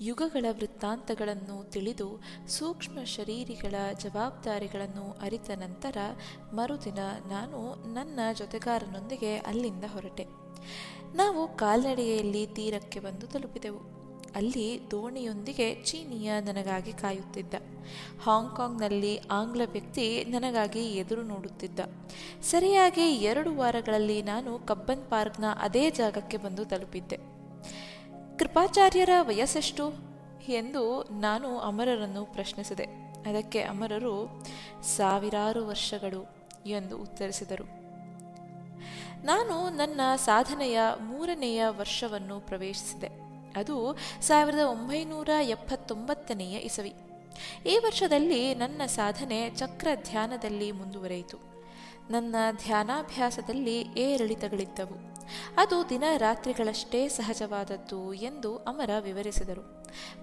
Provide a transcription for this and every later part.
ಯುಗಗಳ ವೃತ್ತಾಂತಗಳನ್ನು ತಿಳಿದು ಸೂಕ್ಷ್ಮ ಶರೀರಿಗಳ ಜವಾಬ್ದಾರಿಗಳನ್ನು ಅರಿತ ನಂತರ ಮರುದಿನ ನಾನು ನನ್ನ ಜೊತೆಗಾರನೊಂದಿಗೆ ಅಲ್ಲಿಂದ ಹೊರಟೆ. ನಾವು ಕಾಲ್ನಡಿಗೆಯಲ್ಲಿ ತೀರಕ್ಕೆ ಬಂದು ತಲುಪಿದೆವು. ಅಲ್ಲಿ ದೋಣಿಯೊಂದಿಗೆ ಚೀನಿಯ ನನಗಾಗಿ ಕಾಯುತ್ತಿದ್ದ. ಹಾಂಗ್ಕಾಂಗ್ನಲ್ಲಿ ಆಂಗ್ಲ ವ್ಯಕ್ತಿ ನನಗಾಗಿ ಎದುರು ನೋಡುತ್ತಿದ್ದ. ಸರಿಯಾಗಿ ಎರಡು ವಾರಗಳಲ್ಲಿ ನಾನು ಕಬ್ಬನ್ ಪಾರ್ಕ್ನ ಅದೇ ಜಾಗಕ್ಕೆ ಬಂದು ತಲುಪಿದ್ದೆ. ಕೃಪಾಚಾರ್ಯರ ವಯಸ್ಸೆಷ್ಟು ಎಂದು ನಾನು ಅಮರರನ್ನು ಪ್ರಶ್ನಿಸಿದೆ. ಅದಕ್ಕೆ ಅಮರರು ಸಾವಿರಾರು ವರ್ಷಗಳು ಎಂದು ಉತ್ತರಿಸಿದರು. ನಾನು ನನ್ನ ಸಾಧನೆಯ ಮೂರನೆಯ ವರ್ಷವನ್ನು ಪ್ರವೇಶಿಸಿದೆ. ಅದು ಸಾವಿರದ ಒಂಬೈನೂರ ಎಪ್ಪತ್ತೊಂಬತ್ತನೆಯ ಇಸವಿ. ಈ ವರ್ಷದಲ್ಲಿ ನನ್ನ ಸಾಧನೆ ಚಕ್ರ ಧ್ಯಾನದಲ್ಲಿ ಮುಂದುವರೆಯಿತು. ನನ್ನ ಧ್ಯಾನಾಭ್ಯಾಸದಲ್ಲಿ ಏರಿಳಿತಗಳಿದ್ದವು. ಅದು ದಿನ ರಾತ್ರಿಗಳಷ್ಟೇ ಸಹಜವಾದದ್ದು ಎಂದು ಅಮರ ವಿವರಿಸಿದರು.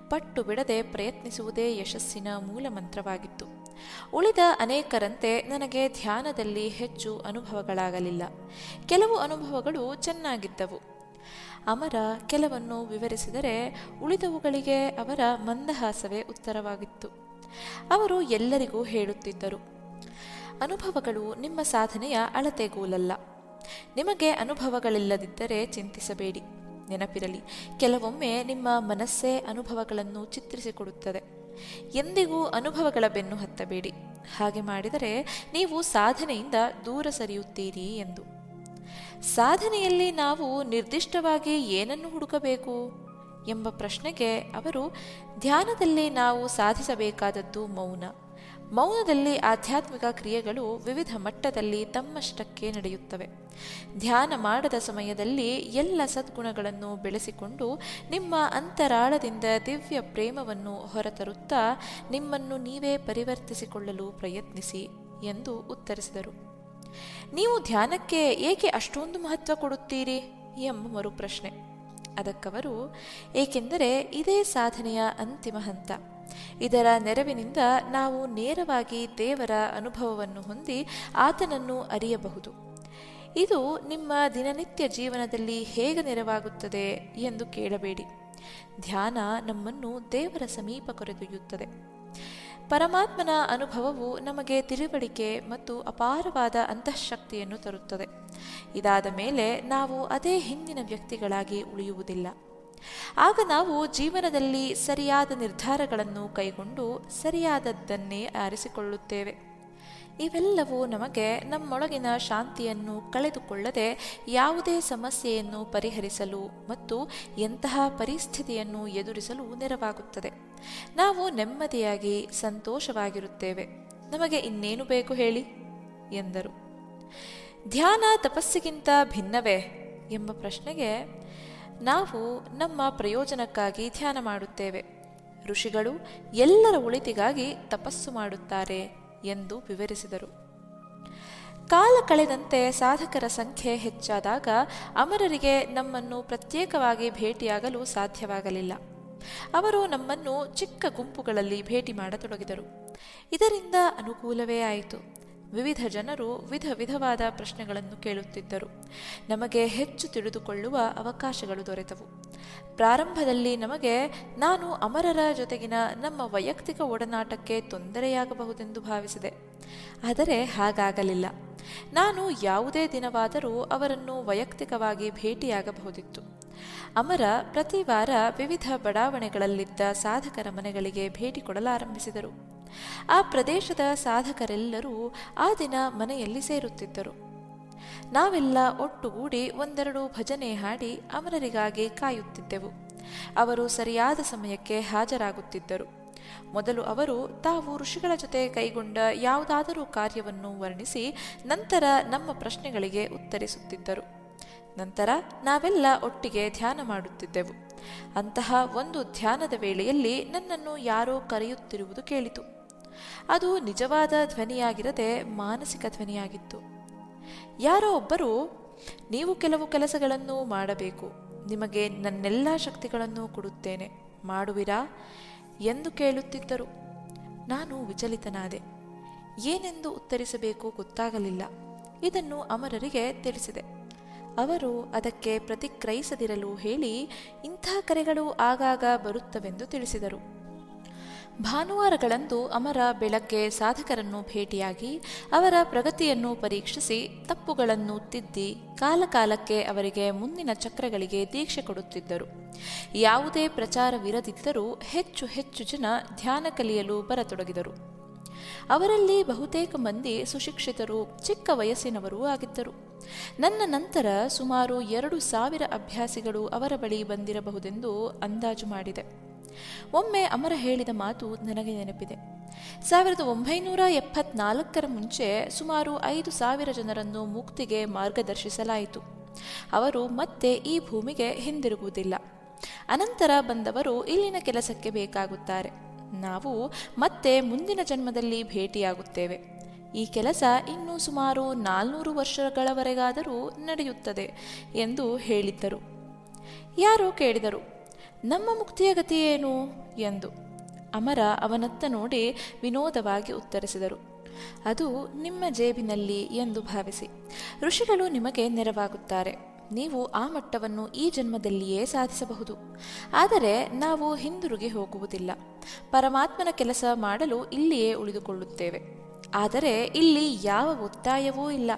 ಪಟ್ಟು ಬಿಡದೆ ಪ್ರಯತ್ನಿಸುವುದೇ ಯಶಸ್ಸಿನ ಮೂಲ ಮಂತ್ರವಾಗಿತ್ತು ಉಳಿದ ಅನೇಕರಂತೆ ನನಗೆ ಧ್ಯಾನದಲ್ಲಿ ಹೆಚ್ಚು ಅನುಭವಗಳಾಗಲಿಲ್ಲ. ಕೆಲವು ಅನುಭವಗಳು ಚೆನ್ನಾಗಿದ್ದವು. ಅಮರ ಕೆಲವನ್ನು ವಿವರಿಸಿದರೆ ಉಳಿದವುಗಳಿಗೆ ಅವರ ಮಂದಹಾಸವೇ ಉತ್ತರವಾಗಿತ್ತು. ಅವರು ಎಲ್ಲರಿಗೂ ಹೇಳುತ್ತಿದ್ದರು, ಅನುಭವಗಳು ನಿಮ್ಮ ಸಾಧನೆಯ ಅಳತೆಗೋಲಲ್ಲ. ನಿಮಗೆ ಅನುಭವಗಳಿಲ್ಲದಿದ್ದರೆ ಚಿಂತಿಸಬೇಡಿ, ನೆನಪಿರಲಿ. ಕೆಲವೊಮ್ಮೆ ನಿಮ್ಮ ಮನಸ್ಸೇ ಅನುಭವಗಳನ್ನು ಚಿತ್ರಿಸಿಕೊಡುತ್ತದೆ. ಎಂದಿಗೂ ಅನುಭವಗಳ ಬೆನ್ನು ಹತ್ತಬೇಡಿ. ಹಾಗೆ ಮಾಡಿದರೆ ನೀವು ಸಾಧನೆಯಿಂದ ದೂರ ಸರಿಯುತ್ತೀರಿ ಎಂದು. ಸಾಧನೆಯಲ್ಲಿ ನಾವು ನಿರ್ದಿಷ್ಟವಾಗಿ ಏನನ್ನು ಹುಡುಕಬೇಕು ಎಂಬ ಪ್ರಶ್ನೆಗೆ ಅವರು ಧ್ಯಾನದಲ್ಲಿ ನಾವು ಸಾಧಿಸಬೇಕಾದದ್ದು ಮೌನ. ಮೌನದಲ್ಲಿ ಆಧ್ಯಾತ್ಮಿಕ ಕ್ರಿಯೆಗಳು ವಿವಿಧ ಮಟ್ಟದಲ್ಲಿ ತಮ್ಮಷ್ಟಕ್ಕೆ ನಡೆಯುತ್ತವೆ. ಧ್ಯಾನ ಮಾಡದ ಸಮಯದಲ್ಲಿ ಎಲ್ಲ ಸದ್ಗುಣಗಳನ್ನು ಬೆಳೆಸಿಕೊಂಡು ನಿಮ್ಮ ಅಂತರಾಳದಿಂದ ದಿವ್ಯ ಪ್ರೇಮವನ್ನು ಹೊರತರುತ್ತಾ ನಿಮ್ಮನ್ನು ನೀವೇ ಪರಿವರ್ತಿಸಿಕೊಳ್ಳಲು ಪ್ರಯತ್ನಿಸಿ ಎಂದು ಉತ್ತರಿಸಿದರು. ನೀವು ಧ್ಯಾನಕ್ಕೆ ಏಕೆ ಅಷ್ಟೊಂದು ಮಹತ್ವ ಕೊಡುತ್ತೀರಿ ಎಂಬ ಮರು ಪ್ರಶ್ನೆ ಅದಕ್ಕವರು, ಏಕೆಂದರೆ ಇದೇ ಸಾಧನೆಯ ಅಂತಿಮ ಹಂತ ಇದರ ನೆರವಿನಿಂದ ನಾವು ನೇರವಾಗಿ ದೇವರ ಅನುಭವವನ್ನು ಹೊಂದಿ ಆತನನ್ನು ಅರಿಯಬಹುದು. ಇದು ನಿಮ್ಮ ದಿನನಿತ್ಯ ಜೀವನದಲ್ಲಿ ಹೇಗೆ ನೆರವಾಗುತ್ತದೆ ಎಂದು ಕೇಳಬೇಡಿ. ಧ್ಯಾನ ನಮ್ಮನ್ನು ದೇವರ ಸಮೀಪ ಕರೆದೊಯ್ಯುತ್ತದೆ. ಪರಮಾತ್ಮನ ಅನುಭವವು ನಮಗೆ ತಿಳುವಳಿಕೆ ಮತ್ತು ಅಪಾರವಾದ ಅಂತಃಶಕ್ತಿಯನ್ನು ತರುತ್ತದೆ. ಇದಾದ ಮೇಲೆ ನಾವು ಅದೇ ಹಿಂದಿನ ವ್ಯಕ್ತಿಗಳಾಗಿ ಉಳಿಯುವುದಿಲ್ಲ. ಆಗ ನಾವು ಜೀವನದಲ್ಲಿ ಸರಿಯಾದ ನಿರ್ಧಾರಗಳನ್ನು ಕೈಗೊಂಡು ಸರಿಯಾದದ್ದನ್ನೇ ಆರಿಸಿಕೊಳ್ಳುತ್ತೇವೆ. ಇವೆಲ್ಲವೂ ನಮಗೆ ನಮ್ಮೊಳಗಿನ ಶಾಂತಿಯನ್ನು ಕಳೆದುಕೊಳ್ಳದೆ ಯಾವುದೇ ಸಮಸ್ಯೆಯನ್ನು ಪರಿಹರಿಸಲು ಮತ್ತು ಎಂತಹ ಪರಿಸ್ಥಿತಿಯನ್ನು ಎದುರಿಸಲು ನೆರವಾಗುತ್ತದೆ. ನಾವು ನೆಮ್ಮದಿಯಾಗಿ ಸಂತೋಷವಾಗಿರುತ್ತೇವೆ. ನಮಗೆ ಇನ್ನೇನು ಬೇಕು ಹೇಳಿ? ಎಂದರು. ಧ್ಯಾನ ತಪಸ್ಸಿಗಿಂತ ಭಿನ್ನವೇ? ಎಂಬ ಪ್ರಶ್ನೆಗೆ ನಾವು ನಮ್ಮ ಪ್ರಯೋಜನಕ್ಕಾಗಿ ಧ್ಯಾನ ಮಾಡುತ್ತೇವೆ. ಋಷಿಗಳು ಎಲ್ಲರ ಒಳಿತಿಗಾಗಿ ತಪಸ್ಸು ಮಾಡುತ್ತಾರೆ ಎಂದು ವಿವರಿಸಿದರು. ಕಾಲ ಕಳೆದಂತೆ ಸಾಧಕರ ಸಂಖ್ಯೆ ಹೆಚ್ಚಾದಾಗ ಅಮರರಿಗೆ ನಮ್ಮನ್ನು ಪ್ರತ್ಯೇಕವಾಗಿ ಭೇಟಿಯಾಗಲು ಸಾಧ್ಯವಾಗಲಿಲ್ಲ. ಅವರು ನಮ್ಮನ್ನು ಚಿಕ್ಕ ಗುಂಪುಗಳಲ್ಲಿ ಭೇಟಿ ಮಾಡತೊಡಗಿದರು. ಇದರಿಂದ ಅನುಕೂಲವೇ ಆಯಿತು. ವಿವಿಧ ಜನರು ವಿಧ ವಿಧವಾದ ಪ್ರಶ್ನೆಗಳನ್ನು ಕೇಳುತ್ತಿದ್ದರು. ನಮಗೆ ಹೆಚ್ಚು ತಿಳಿದುಕೊಳ್ಳುವ ಅವಕಾಶಗಳು ದೊರೆತವು. ಪ್ರಾರಂಭದಲ್ಲಿ ನಮಗೆ ನಾನು ಅಮರರ ಜೊತೆಗಿನ ನಮ್ಮ ವೈಯಕ್ತಿಕ ಒಡನಾಟಕ್ಕೆ ತೊಂದರೆಯಾಗಬಹುದೆಂದು ಭಾವಿಸಿದೆ. ಆದರೆ ಹಾಗಾಗಲಿಲ್ಲ. ನಾನು ಯಾವುದೇ ದಿನವಾದರೂ ಅವರನ್ನು ವೈಯಕ್ತಿಕವಾಗಿ ಭೇಟಿಯಾಗಬಹುದಿತ್ತು. ಅಮರ ಪ್ರತಿ ವಾರ ವಿವಿಧ ಬಡಾವಣೆಗಳಲ್ಲಿದ್ದ ಸಾಧಕರ ಮನೆಗಳಿಗೆ ಭೇಟಿ ಕೊಡಲಾರಂಭಿಸಿದರು. ಆ ಪ್ರದೇಶದ ಸಾಧಕರೆಲ್ಲರೂ ಆ ದಿನ ಮನೆಯಲ್ಲಿ ಸೇರುತ್ತಿದ್ದರು. ನಾವೆಲ್ಲ ಒಟ್ಟುಗೂಡಿ ಒಂದೆರಡು ಭಜನೆ ಹಾಡಿ ಅಮರರಿಗಾಗಿ ಕಾಯುತ್ತಿದ್ದೆವು. ಅವರು ಸರಿಯಾದ ಸಮಯಕ್ಕೆ ಹಾಜರಾಗುತ್ತಿದ್ದರು. ಮೊದಲು ಅವರು ತಾವು ಋಷಿಗಳ ಜೊತೆ ಕೈಗೊಂಡ ಯಾವುದಾದರೂ ಕಾರ್ಯವನ್ನು ವರ್ಣಿಸಿ ನಂತರ ನಮ್ಮ ಪ್ರಶ್ನೆಗಳಿಗೆ ಉತ್ತರಿಸುತ್ತಿದ್ದರು. ನಂತರ ನಾವೆಲ್ಲ ಒಟ್ಟಿಗೆ ಧ್ಯಾನ ಮಾಡುತ್ತಿದ್ದೆವು. ಅಂತಹ ಒಂದು ಧ್ಯಾನದ ವೇಳೆಯಲ್ಲಿ ನನ್ನನ್ನು ಯಾರೋ ಕರೆಯುತ್ತಿರುವುದು ಕೇಳಿತು. ಅದು ನಿಜವಾದ ಧ್ವನಿಯಾಗಿರದೆ ಮಾನಸಿಕ ಧ್ವನಿಯಾಗಿತ್ತು. ಯಾರೋ ಒಬ್ಬರು, ನೀವು ಕೆಲವು ಕೆಲಸಗಳನ್ನು ಮಾಡಬೇಕು. ನಿಮಗೆ ನನ್ನೆಲ್ಲ ಶಕ್ತಿಗಳನ್ನು ಕೊಡುತ್ತೇನೆ. ಮಾಡುವಿರಾ? ಎಂದು ಕೇಳುತ್ತಿದ್ದರು. ನಾನು ವಿಚಲಿತನಾದೆ. ಏನೆಂದು ಉತ್ತರಿಸಬೇಕು ಗೊತ್ತಾಗಲಿಲ್ಲ. ಇದನ್ನು ಅಮರರಿಗೆ ತಿಳಿಸಿದೆ. ಅವರು ಅದಕ್ಕೆ ಪ್ರತಿಕ್ರಯಿಸದಿರಲು ಹೇಳಿ ಇಂಥ ಕರೆಗಳು ಆಗಾಗ ಬರುತ್ತವೆಂದು ತಿಳಿಸಿದರು. ಭಾನುವಾರಗಳಂದು ಅಮರ ಬೆಳಗ್ಗೆ ಸಾಧಕರನ್ನು ಭೇಟಿಯಾಗಿ ಅವರ ಪ್ರಗತಿಯನ್ನು ಪರೀಕ್ಷಿಸಿ ತಪ್ಪುಗಳನ್ನು ತಿದ್ದಿ ಕಾಲಕಾಲಕ್ಕೆ ಅವರಿಗೆ ಮುಂದಿನ ಚಕ್ರಗಳಿಗೆ ದೀಕ್ಷೆ ಕೊಡುತ್ತಿದ್ದರು. ಯಾವುದೇ ಪ್ರಚಾರವಿರದಿದ್ದರೂ ಹೆಚ್ಚು ಹೆಚ್ಚು ಜನ ಧ್ಯಾನ ಕಲಿಯಲು ಬರತೊಡಗಿದರು. ಅವರಲ್ಲಿ ಬಹುತೇಕ ಮಂದಿ ಸುಶಿಕ್ಷಿತರು, ಚಿಕ್ಕ ವಯಸ್ಸಿನವರೂ ಆಗಿದ್ದರು. ನನ್ನ ನಂತರ ಸುಮಾರು ಎರಡು ಸಾವಿರ ಅಭ್ಯಾಸಿಗಳು ಅವರ ಬಳಿ ಬಂದಿರಬಹುದೆಂದು ಅಂದಾಜು ಮಾಡಿದೆ. ಒಮ್ಮೆ ಅಮರ ಹೇಳಿದ ಮಾತು ನನಗೆ ನೆನಪಿದೆ. ಸಾವಿರದ ಒಂಬೈನೂರ ಎಪ್ಪತ್ನಾಲ್ಕರ ಮುಂಚೆ ಸುಮಾರು ಐದು ಸಾವಿರ ಜನರನ್ನು ಮುಕ್ತಿಗೆ ಮಾರ್ಗದರ್ಶಿಸಲಾಯಿತು. ಅವರು ಮತ್ತೆ ಈ ಭೂಮಿಗೆ ಹಿಂದಿರುಗುವುದಿಲ್ಲ. ಅನಂತರ ಬಂದವರು ಇಲ್ಲಿನ ಕೆಲಸಕ್ಕೆ ಬೇಕಾಗುತ್ತಾರೆ. ನಾವು ಮತ್ತೆ ಮುಂದಿನ ಜನ್ಮದಲ್ಲಿ ಭೇಟಿಯಾಗುತ್ತೇವೆ. ಈ ಕೆಲಸ ಇನ್ನೂ ಸುಮಾರು ನಾಲ್ನೂರು ವರ್ಷಗಳವರೆಗಾದರೂ ನಡೆಯುತ್ತದೆ ಎಂದು ಹೇಳಿದ್ದರು. ಯಾರೋ ಕೇಳಿದರು? ನಮ್ಮ ಮುಕ್ತಿಯ ಗತಿಯೇನು ಎಂದು. ಅಮರ ಅವನತ್ತ ನೋಡಿ ವಿನೋದವಾಗಿ ಉತ್ತರಿಸಿದರು. ಅದು ನಿಮ್ಮ ಜೇಬಿನಲ್ಲಿ ಎಂದು ಭಾವಿಸಿ. ಋಷಿಗಳು ನಿಮಗೆ ನೆರವಾಗುತ್ತಾರೆ. ನೀವು ಆ ಮಟ್ಟವನ್ನು ಈ ಜನ್ಮದಲ್ಲಿಯೇ ಸಾಧಿಸಬಹುದು. ಆದರೆ ನಾವು ಹಿಂದಿರುಗಿ ಹೋಗುವುದಿಲ್ಲ. ಪರಮಾತ್ಮನ ಕೆಲಸ ಮಾಡಲು ಇಲ್ಲಿಯೇ ಉಳಿದುಕೊಳ್ಳುತ್ತೇವೆ. ಆದರೆ ಇಲ್ಲಿ ಯಾವ ಒತ್ತಾಯವೂ ಇಲ್ಲ.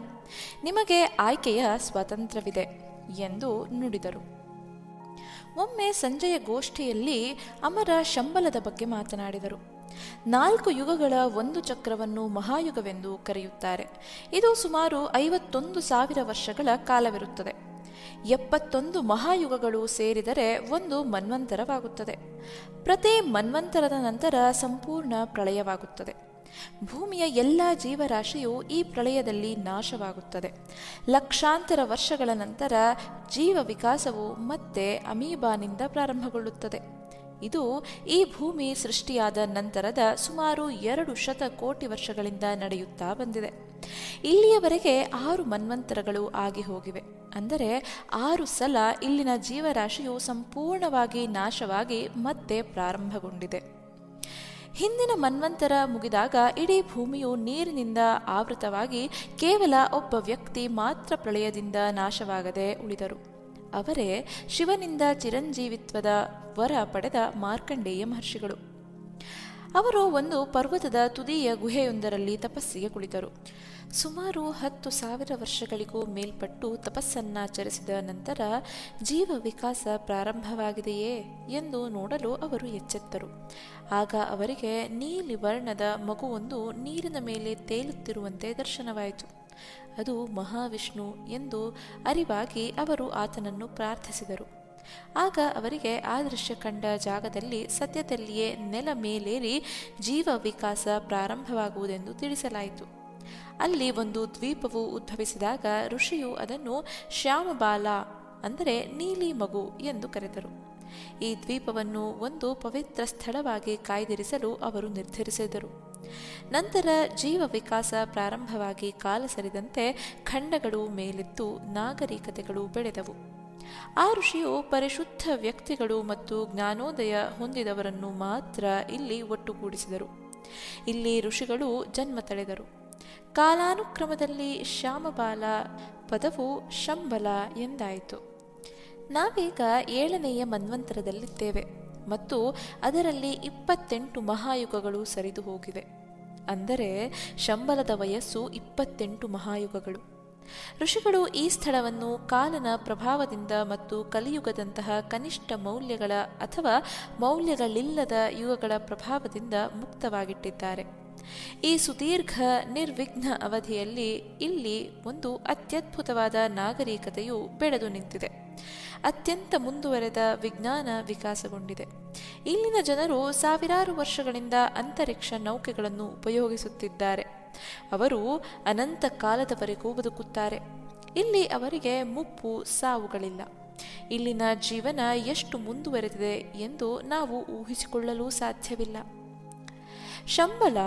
ನಿಮಗೆ ಆಯ್ಕೆಯ ಸ್ವಾತಂತ್ರ್ಯವಿದೆ ಎಂದು ನುಡಿದರು. ಒಮ್ಮೆ ಸಂಜೆಯ ಗೋಷ್ಠಿಯಲ್ಲಿ ಅಮರ ಶಂಬಲದ ಬಗ್ಗೆ ಮಾತನಾಡಿದರು. ನಾಲ್ಕು ಯುಗಗಳ ಒಂದು ಚಕ್ರವನ್ನು ಮಹಾಯುಗವೆಂದು ಕರೆಯುತ್ತಾರೆ. ಇದು ಸುಮಾರು ಐವತ್ತೊಂದು ಸಾವಿರ ವರ್ಷಗಳ ಕಾಲವಿರುತ್ತದೆ. ಎಪ್ಪತ್ತೊಂದು ಮಹಾಯುಗಗಳು ಸೇರಿದರೆ ಒಂದು ಮನ್ವಂತರವಾಗುತ್ತದೆ. ಪ್ರತಿ ಮನ್ವಂತರದ ನಂತರ ಸಂಪೂರ್ಣ ಪ್ರಳಯವಾಗುತ್ತದೆ. ಭೂಮಿಯ ಎಲ್ಲ ಜೀವರಾಶಿಯು ಈ ಪ್ರಳಯದಲ್ಲಿ ನಾಶವಾಗುತ್ತದೆ. ಲಕ್ಷಾಂತರ ವರ್ಷಗಳ ನಂತರ ಜೀವ ವಿಕಾಸವು ಮತ್ತೆ ಅಮೀಬಾನಿಂದ ಪ್ರಾರಂಭಗೊಳ್ಳುತ್ತದೆ. ಇದು ಈ ಭೂಮಿ ಸೃಷ್ಟಿಯಾದ ನಂತರದ ಸುಮಾರು ಎರಡು ಶತ ಕೋಟಿ ವರ್ಷಗಳಿಂದ ನಡೆಯುತ್ತಾ ಬಂದಿದೆ. ಇಲ್ಲಿಯವರೆಗೆ ಆರು ಮನ್ವಂತರಗಳು ಆಗಿ ಹೋಗಿವೆ. ಅಂದರೆ ಆರು ಸಲ ಇಲ್ಲಿನ ಜೀವರಾಶಿಯು ಸಂಪೂರ್ಣವಾಗಿ ನಾಶವಾಗಿ ಮತ್ತೆ ಪ್ರಾರಂಭಗೊಂಡಿದೆ. ಹಿಂದಿನ ಮನ್ವಂತರ ಮುಗಿದಾಗ ಇಡೀ ಭೂಮಿಯು ನೀರಿನಿಂದ ಆವೃತವಾಗಿ ಕೇವಲ ಒಬ್ಬ ವ್ಯಕ್ತಿ ಮಾತ್ರ ಪ್ರಳಯದಿಂದ ನಾಶವಾಗದೆ ಉಳಿದರು. ಅವರೇ ಶಿವನಿಂದ ಚಿರಂಜೀವಿತ್ವದ ವರ ಪಡೆದ ಮಾರ್ಕಂಡೇಯ ಮಹರ್ಷಿಗಳು. ಅವರು ಒಂದು ಪರ್ವತದ ತುದಿಯ ಗುಹೆಯೊಂದರಲ್ಲಿ ತಪಸ್ಸಿಗೆ ಕುಳಿತರು. ಸುಮಾರು ಹತ್ತು ಸಾವಿರ ವರ್ಷಗಳಿಗೂ ಮೇಲ್ಪಟ್ಟು ತಪಸ್ಸನ್ನಾಚರಿಸಿದ ನಂತರ ಜೀವ ವಿಕಾಸ ಪ್ರಾರಂಭವಾಗಿದೆಯೇ ಎಂದು ನೋಡಲು ಅವರು ಎಚ್ಚೆತ್ತರು. ಆಗ ಅವರಿಗೆ ನೀಲಿ ವರ್ಣದ ಮಗುವೊಂದು ನೀರಿನ ಮೇಲೆ ತೇಲುತ್ತಿರುವಂತೆ ದರ್ಶನವಾಯಿತು. ಅದು ಮಹಾವಿಷ್ಣು ಎಂದು ಅರಿವಾಗಿ ಅವರು ಆತನನ್ನು ಪ್ರಾರ್ಥಿಸಿದರು. ಆಗ ಅವರಿಗೆ ಆ ದೃಶ್ಯ ಕಂಡ ಜಾಗದಲ್ಲಿ ಸದ್ಯದಲ್ಲಿಯೇ ನೆಲ ಮೇಲೇರಿ ಜೀವ ವಿಕಾಸ ಪ್ರಾರಂಭವಾಗುವುದೆಂದು ತಿಳಿಸಲಾಯಿತು. ಅಲ್ಲಿ ಒಂದು ದ್ವೀಪವು ಉದ್ಭವಿಸಿದಾಗ ಋಷಿಯು ಅದನ್ನು ಶ್ಯಾಮಬಾಲ ಅಂದರೆ ನೀಲಿ ಮಗು ಎಂದು ಕರೆದರು. ಈ ದ್ವೀಪವನ್ನು ಒಂದು ಪವಿತ್ರ ಸ್ಥಳವಾಗಿ ಕಾಯ್ದಿರಿಸಲು ಅವರು ನಿರ್ಧರಿಸಿದರು. ನಂತರ ಜೀವ ವಿಕಾಸ ಪ್ರಾರಂಭವಾಗಿ ಕಾಲ ಸರಿದಂತೆ ಖಂಡಗಳು ಮೇಲೆದ್ದು ನಾಗರಿಕತೆಗಳು ಬೆಳೆದವು. ಆ ಋಷಿಯು ಪರಿಶುದ್ಧ ವ್ಯಕ್ತಿಗಳು ಮತ್ತು ಜ್ಞಾನೋದಯ ಹೊಂದಿದವರನ್ನು ಮಾತ್ರ ಇಲ್ಲಿ ಒಟ್ಟುಗೂಡಿಸಿದರು. ಇಲ್ಲಿ ಋಷಿಗಳು ಜನ್ಮ ತಳೆದರು. ಕಾಲಾನುಕ್ರಮದಲ್ಲಿ ಶ್ಯಾಮಬಾಲ ಪದವು ಶಂಬಲ ಎಂದಾಯಿತು. ನಾವೀಗ ಏಳನೆಯ ಮನ್ವಂತರದಲ್ಲಿದ್ದೇವೆ ಮತ್ತು ಅದರಲ್ಲಿ ಇಪ್ಪತ್ತೆಂಟು ಮಹಾಯುಗಗಳು ಸರಿದು ಹೋಗಿವೆ ಅಂದರೆ ಶಂಬಲದ ವಯಸ್ಸು ಇಪ್ಪತ್ತೆಂಟು ಮಹಾಯುಗಗಳು. ಋಷಿಗಳು ಈ ಸ್ಥಳವನ್ನು ಕಾಲನ ಪ್ರಭಾವದಿಂದ ಮತ್ತು ಕಲಿಯುಗದಂತಹ ಕನಿಷ್ಠ ಮೌಲ್ಯಗಳ ಅಥವಾ ಮೌಲ್ಯಗಳಿಲ್ಲದ ಯುಗಗಳ ಪ್ರಭಾವದಿಂದ ಮುಕ್ತವಾಗಿಟ್ಟಿದ್ದಾರೆ. ಈ ಸುದೀರ್ಘ ನಿರ್ವಿಘ್ನ ಅವಧಿಯಲ್ಲಿ ಇಲ್ಲಿ ಒಂದು ಅತ್ಯದ್ಭುತವಾದ ನಾಗರಿಕತೆಯು ಬೆಳೆದು ನಿಂತಿದೆ. ಅತ್ಯಂತ ಮುಂದುವರೆದ ವಿಜ್ಞಾನ ವಿಕಾಸಗೊಂಡಿದೆ. ಇಲ್ಲಿನ ಜನರು ಸಾವಿರಾರು ವರ್ಷಗಳಿಂದ ಅಂತರಿಕ್ಷ ನೌಕೆಗಳನ್ನು ಉಪಯೋಗಿಸುತ್ತಿದ್ದಾರೆ. ಅವರು ಅನಂತ ಕಾಲದವರೆಗೂ ಬದುಕುತ್ತಾರೆ. ಇಲ್ಲಿ ಅವರಿಗೆ ಮುಪ್ಪು ಸಾವುಗಳಿಲ್ಲ. ಇಲ್ಲಿನ ಜೀವನ ಎಷ್ಟು ಮುಂದುವರೆದಿದೆ ಎಂದು ನಾವು ಊಹಿಸಿಕೊಳ್ಳಲು ಸಾಧ್ಯವಿಲ್ಲ. ಶಂಬಲ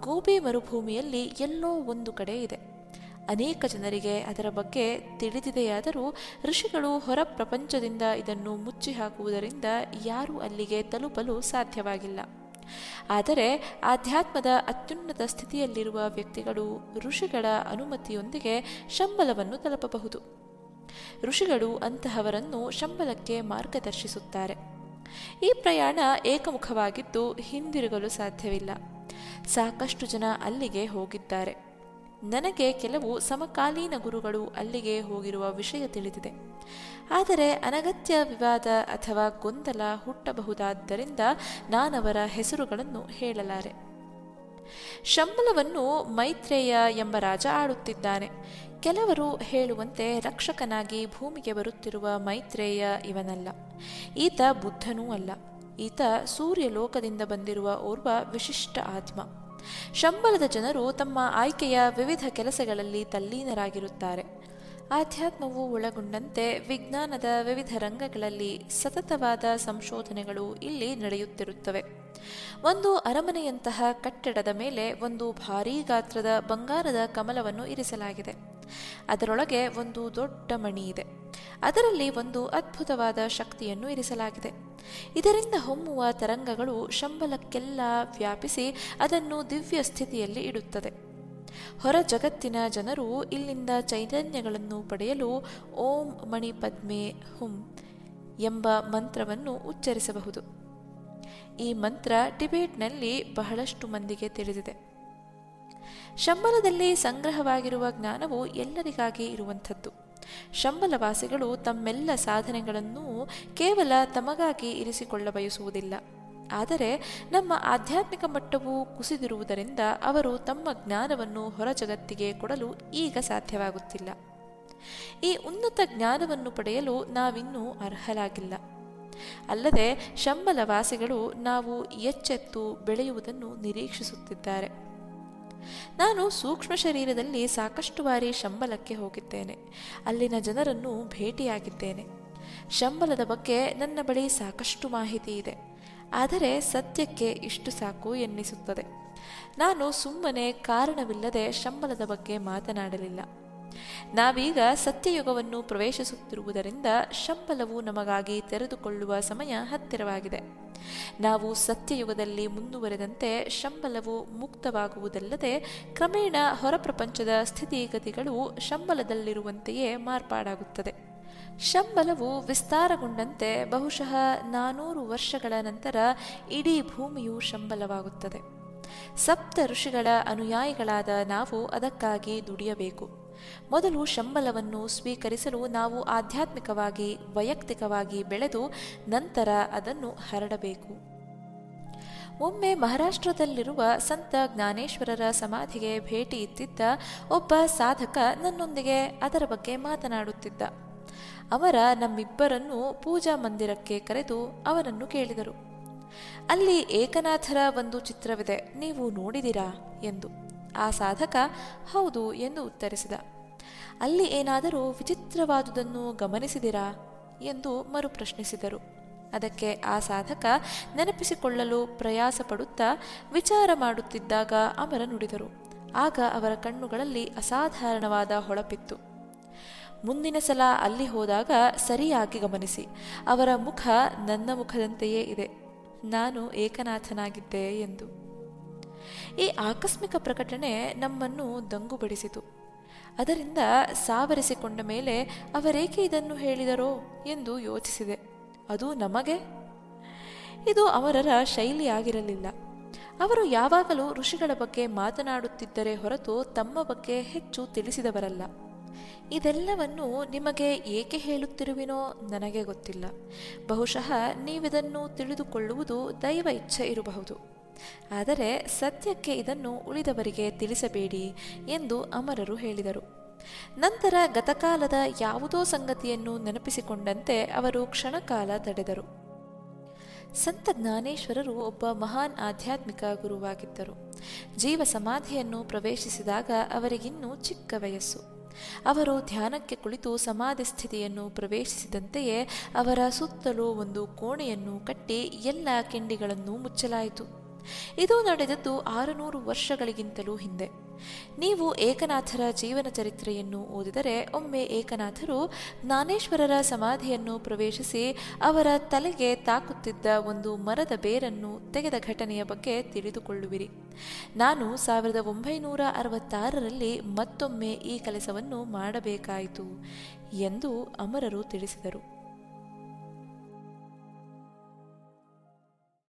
ಗೋಬಿ ಮರುಭೂಮಿಯಲ್ಲಿ ಎಲ್ಲೋ ಒಂದು ಕಡೆ ಇದೆ. ಅನೇಕ ಜನರಿಗೆ ಅದರ ಬಗ್ಗೆ ತಿಳಿದಿದೆಯಾದರೂ ಋಷಿಗಳು ಹೊರ ಪ್ರಪಂಚದಿಂದ ಇದನ್ನು ಮುಚ್ಚಿ ಹಾಕುವುದರಿಂದ ಯಾರೂ ಅಲ್ಲಿಗೆ ತಲುಪಲು ಸಾಧ್ಯವಾಗಿಲ್ಲ. ಆದರೆ ಆಧ್ಯಾತ್ಮದ ಅತ್ಯುನ್ನತ ಸ್ಥಿತಿಯಲ್ಲಿರುವ ವ್ಯಕ್ತಿಗಳು ಋಷಿಗಳ ಅನುಮತಿಯೊಂದಿಗೆ ಶಂಬಲವನ್ನು ತಲುಪಬಹುದು. ಋಷಿಗಳು ಅಂತಹವರನ್ನು ಶಂಬಲಕ್ಕೆ ಮಾರ್ಗದರ್ಶಿಸುತ್ತಾರೆ. ಈ ಪ್ರಯಾಣ ಏಕಮುಖವಾಗಿದ್ದು ಹಿಂದಿರುಗಲು ಸಾಧ್ಯವಿಲ್ಲ. ಸಾಕಷ್ಟು ಜನ ಅಲ್ಲಿಗೆ ಹೋಗಿದ್ದಾರೆ. ನನಗೆ ಕೆಲವು ಸಮಕಾಲೀನ ಗುರುಗಳು ಅಲ್ಲಿಗೆ ಹೋಗಿರುವ ವಿಷಯ ತಿಳಿದಿದೆ. ಆದರೆ ಅನಗತ್ಯ ವಿವಾದ ಅಥವಾ ಗೊಂದಲ ಹುಟ್ಟಬಹುದಾದ್ದರಿಂದ ನಾನವರ ಹೆಸರುಗಳನ್ನು ಹೇಳಲಾರೆ. ಶಂಬಲವನ್ನು ಮೈತ್ರೇಯ ಎಂಬ ರಾಜ ಆಡುತ್ತಿದ್ದಾನೆ ಕೆಲವರು ಹೇಳುವಂತೆ ರಕ್ಷಕನಾಗಿ ಭೂಮಿಗೆ ಬರುತ್ತಿರುವ ಮೈತ್ರೇಯ ಇವನಲ್ಲ. ಈತ ಬುದ್ಧನೂ ಅಲ್ಲ. ಈತ ಸೂರ್ಯಲೋಕದಿಂದ ಬಂದಿರುವ ಓರ್ವ ವಿಶಿಷ್ಟ ಆತ್ಮ. ಶಂಬಲದ ಜನರು ತಮ್ಮ ಆಯ್ಕೆಯ ವಿವಿಧ ಕೆಲಸಗಳಲ್ಲಿ ತಲ್ಲೀನರಾಗಿರುತ್ತಾರೆ. ಆಧ್ಯಾತ್ಮವು ಒಳಗೊಂಡಂತೆ ವಿಜ್ಞಾನದ ವಿವಿಧ ರಂಗಗಳಲ್ಲಿ ಸತತವಾದ ಸಂಶೋಧನೆಗಳು ಇಲ್ಲಿ ನಡೆಯುತ್ತಿರುತ್ತವೆ. ಒಂದು ಅರಮನೆಯಂತಹ ಕಟ್ಟಡದ ಮೇಲೆ ಒಂದು ಭಾರೀ ಗಾತ್ರದ ಬಂಗಾರದ ಕಮಲವನ್ನು ಇರಿಸಲಾಗಿದೆ. ಅದರೊಳಗೆ ಒಂದು ದೊಡ್ಡ ಮಣಿ ಇದೆ. ಅದರಲ್ಲಿ ಒಂದು ಅದ್ಭುತವಾದ ಶಕ್ತಿಯನ್ನು ಇರಿಸಲಾಗಿದೆ. ಇದರಿಂದ ಹೊಮ್ಮುವ ತರಂಗಗಳು ಶಂಬಲಕ್ಕೆಲ್ಲ ವ್ಯಾಪಿಸಿ ಅದನ್ನು ದಿವ್ಯ ಸ್ಥಿತಿಯಲ್ಲಿ ಇಡುತ್ತದೆ. ಹೊರ ಜಗತ್ತಿನ ಜನರು ಇಲ್ಲಿಂದ ಚೈತನ್ಯಗಳನ್ನು ಪಡೆಯಲು ಓಂ ಮಣಿ ಪದ್ಮೆ ಹುಂ ಎಂಬ ಮಂತ್ರವನ್ನು ಉಚ್ಚರಿಸಬಹುದು. ಈ ಮಂತ್ರ ಟಿಬೇಟ್ನಲ್ಲಿ ಬಹಳಷ್ಟು ಮಂದಿಗೆ ತಿಳಿದಿದೆ. ಶಂಬಲದಲ್ಲಿ ಸಂಗ್ರಹವಾಗಿರುವ ಜ್ಞಾನವು ಎಲ್ಲರಿಗಾಗಿ ಇರುವಂಥದ್ದು. ಶಂಬಲವಾಸಿಗಳು ತಮ್ಮೆಲ್ಲ ಸಾಧನೆಗಳನ್ನು ಕೇವಲ ತಮಗಾಗಿ ಇರಿಸಿಕೊಳ್ಳ ಬಯಸುವುದಿಲ್ಲ ಆದರೆ ನಮ್ಮ ಆಧ್ಯಾತ್ಮಿಕ ಮಟ್ಟವು ಕುಸಿದಿರುವುದರಿಂದ ಅವರು ತಮ್ಮ ಜ್ಞಾನವನ್ನು ಹೊರ ಜಗತ್ತಿಗೆ ಕೊಡಲು ಈಗ ಸಾಧ್ಯವಾಗುತ್ತಿಲ್ಲ. ಈ ಉನ್ನತ ಜ್ಞಾನವನ್ನು ಪಡೆಯಲು ನಾವಿನ್ನೂ ಅರ್ಹರಾಗಿಲ್ಲ. ಅಲ್ಲದೆ ಶಂಬಲವಾಸಿಗಳು ನಾವು ಎಚ್ಚೆತ್ತು ಬೆಳೆಯುವುದನ್ನು ನಿರೀಕ್ಷಿಸುತ್ತಿದ್ದಾರೆ. ನಾನು ಸೂಕ್ಷ್ಮ ಶರೀರದಲ್ಲಿ ಸಾಕಷ್ಟು ಬಾರಿ ಶಂಬಲಕ್ಕೆ ಹೋಗಿದ್ದೇನೆ. ಅಲ್ಲಿನ ಜನರನ್ನು ಭೇಟಿಯಾಗಿದ್ದೇನೆ. ಶಂಬಲದ ಬಗ್ಗೆ ನನ್ನ ಬಳಿ ಸಾಕಷ್ಟು ಮಾಹಿತಿ ಇದೆ. ಆದರೆ ಸತ್ಯಕ್ಕೆ ಇಷ್ಟು ಸಾಕು ಎನ್ನಿಸುತ್ತದೆ. ನಾನು ಸುಮ್ಮನೆ ಕಾರಣವಿಲ್ಲದೆ ಶಂಬಲದ ಬಗ್ಗೆ ಮಾತನಾಡಲಿಲ್ಲ. ನಾವೀಗ ಸತ್ಯಯುಗವನ್ನು ಪ್ರವೇಶಿಸುತ್ತಿರುವುದರಿಂದ ಶಂಬಲವು ನಮಗಾಗಿ ತೆರೆದುಕೊಳ್ಳುವ ಸಮಯ ಹತ್ತಿರವಾಗಿದೆ. ನಾವು ಸತ್ಯಯುಗದಲ್ಲಿ ಮುಂದುವರೆದಂತೆ ಶಂಬಲವು ಮುಕ್ತವಾಗುವುದಲ್ಲದೆ ಕ್ರಮೇಣ ಹೊರಪ್ರಪಂಚದ ಸ್ಥಿತಿಗತಿಗಳು ಶಂಬಲದಲ್ಲಿರುವಂತೆಯೇ ಮಾರ್ಪಾಡಾಗುತ್ತದೆ. ಶಂಬಲವು ವಿಸ್ತಾರಗೊಂಡಂತೆ ಬಹುಶಃ ನಾನೂರು ವರ್ಷಗಳ ನಂತರ ಇಡೀ ಭೂಮಿಯು ಶಂಬಲವಾಗುತ್ತದೆ. ಸಪ್ತ ಋಷಿಗಳ ಅನುಯಾಯಿಗಳಾದ ನಾವು ಅದಕ್ಕಾಗಿ ದುಡಿಯಬೇಕು. ಮೊದಲು ಶಂಬಲವನ್ನು ಸ್ವೀಕರಿಸಲು ನಾವು ಆಧ್ಯಾತ್ಮಿಕವಾಗಿ, ವೈಯಕ್ತಿಕವಾಗಿ ಬೆಳೆದು ನಂತರ ಅದನ್ನು ಹರಡಬೇಕು. ಒಮ್ಮೆ ಮಹಾರಾಷ್ಟ್ರದಲ್ಲಿರುವ ಸಂತ ಜ್ಞಾನೇಶ್ವರರ ಸಮಾಧಿಗೆ ಭೇಟಿ ಇತ್ತಿದ್ದ ಒಬ್ಬ ಸಾಧಕ ನನ್ನೊಂದಿಗೆ ಅದರ ಬಗ್ಗೆ ಮಾತನಾಡುತ್ತಿದ್ದ. ಅವರ ನಮ್ಮಿಬ್ಬರನ್ನು ಪೂಜಾ ಮಂದಿರಕ್ಕೆ ಕರೆದು ಅವನನ್ನು ಕೇಳಿದರು. ಅಲ್ಲಿ ಏಕನಾಥರ ಒಂದು ಚಿತ್ರವಿದೆ, ನೀವು ನೋಡಿದಿರಾ? ಎಂದು. ಆ ಸಾಧಕ, ಹೌದು ಎಂದು ಉತ್ತರಿಸಿದ. ಅಲ್ಲಿ ಏನಾದರೂ ವಿಚಿತ್ರವಾದುದನ್ನು ಗಮನಿಸಿದಿರಾ? ಎಂದು ಮರುಪ್ರಶ್ನಿಸಿದರು. ಅದಕ್ಕೆ ಆ ಸಾಧಕ ನೆನಪಿಸಿಕೊಳ್ಳಲು ಪ್ರಯಾಸ ಪಡುತ್ತಾ ವಿಚಾರ ಮಾಡುತ್ತಿದ್ದಾಗ ಅಮರ ನುಡಿದರು. ಆಗ ಅವರ ಕಣ್ಣುಗಳಲ್ಲಿ ಅಸಾಧಾರಣವಾದ ಹೊಳಪಿತ್ತು. ಮುಂದಿನ ಸಲ ಅಲ್ಲಿ ಹೋದಾಗ ಸರಿಯಾಗಿ ಗಮನಿಸಿ. ಅವರ ಮುಖ ನನ್ನ ಮುಖದಂತೆಯೇ ಇದೆ. ನಾನು ಏಕನಾಥನಾಗಿದ್ದೆ ಎಂದು. ಈ ಆಕಸ್ಮಿಕ ಪ್ರಕಟಣೆ ನಮ್ಮನ್ನು ದಂಗುಬಡಿಸಿತು ಅದರಿಂದ ಸಾವರಿಸಿಕೊಂಡ ಮೇಲೆ ಅವರೇಕೆ ಇದನ್ನು ಹೇಳಿದರೋ ಎಂದು ಯೋಚಿಸಿದೆ. ಅದು ನಮಗೆ? ಇದು ಅವರರ ಶೈಲಿಯಾಗಿರಲಿಲ್ಲ. ಅವರು ಯಾವಾಗಲೂ ಋಷಿಗಳ ಬಗ್ಗೆ ಮಾತನಾಡುತ್ತಿದ್ದರೆ ಹೊರತು ತಮ್ಮ ಬಗ್ಗೆ ಹೆಚ್ಚು ತಿಳಿಸಿದವರಲ್ಲ. ಇದೆಲ್ಲವನ್ನು ನಿಮಗೆ ಏಕೆ ಹೇಳುತ್ತಿರುವಿನೋ ನನಗೆ ಗೊತ್ತಿಲ್ಲ. ಬಹುಶಃ ನೀವಿದನ್ನು ತಿಳಿದುಕೊಳ್ಳುವುದು ದೈವ ಇಚ್ಛೆ ಇರಬಹುದು. ಆದರೆ ಸತ್ಯಕ್ಕೆ ಇದನ್ನು ಉಳಿದವರಿಗೆ ತಿಳಿಸಬೇಡಿ ಎಂದು ಅಮರರು ಹೇಳಿದರು. ನಂತರ ಗತಕಾಲದ ಯಾವುದೋ ಸಂಗತಿಯನ್ನು ನೆನಪಿಸಿಕೊಂಡಂತೆ ಅವರು ಕ್ಷಣಕಾಲ ತಡೆದರು. ಸಂತ ಜ್ಞಾನೇಶ್ವರರು ಒಬ್ಬ ಮಹಾನ್ ಆಧ್ಯಾತ್ಮಿಕ ಗುರುವಾಗಿದ್ದರು. ಜೀವ ಸಮಾಧಿಯನ್ನು ಪ್ರವೇಶಿಸಿದಾಗ ಅವರಿಗಿನ್ನೂ ಚಿಕ್ಕ ವಯಸ್ಸು. ಅವರು ಧ್ಯಾನಕ್ಕೆ ಕುಳಿತು ಸಮಾಧಿ ಸ್ಥಿತಿಯನ್ನು ಪ್ರವೇಶಿಸಿದಂತೆಯೇ ಅವರ ಸುತ್ತಲೂ ಒಂದು ಕೋಣೆಯನ್ನು ಕಟ್ಟಿ ಎಲ್ಲ ಕಿಂಡಿಗಳನ್ನು ಮುಚ್ಚಲಾಯಿತು. ಇದು ನಡೆದದ್ದು ಆರುನೂರು ವರ್ಷಗಳಿಗಿಂತಲೂ ಹಿಂದೆ. ನೀವು ಏಕನಾಥರ ಜೀವನ ಚರಿತ್ರೆಯನ್ನು ಓದಿದರೆ ಒಮ್ಮೆ ಏಕನಾಥರು ಜ್ಞಾನೇಶ್ವರರ ಸಮಾಧಿಯನ್ನು ಪ್ರವೇಶಿಸಿ ಅವರ ತಲೆಗೆ ತಾಕುತ್ತಿದ್ದ ಒಂದು ಮರದ ಬೇರನ್ನು ತೆಗೆದ ಘಟನೆಯ ಬಗ್ಗೆ ತಿಳಿದುಕೊಳ್ಳುವಿರಿ. ನಾನು ಸಾವಿರದ ಒಂಬೈನೂರ ಅರವತ್ತಾರರಲ್ಲಿ ಮತ್ತೊಮ್ಮೆ ಈ ಕೆಲಸವನ್ನು ಮಾಡಬೇಕಾಯಿತು ಎಂದು ಅಮರರು ತಿಳಿಸಿದರು.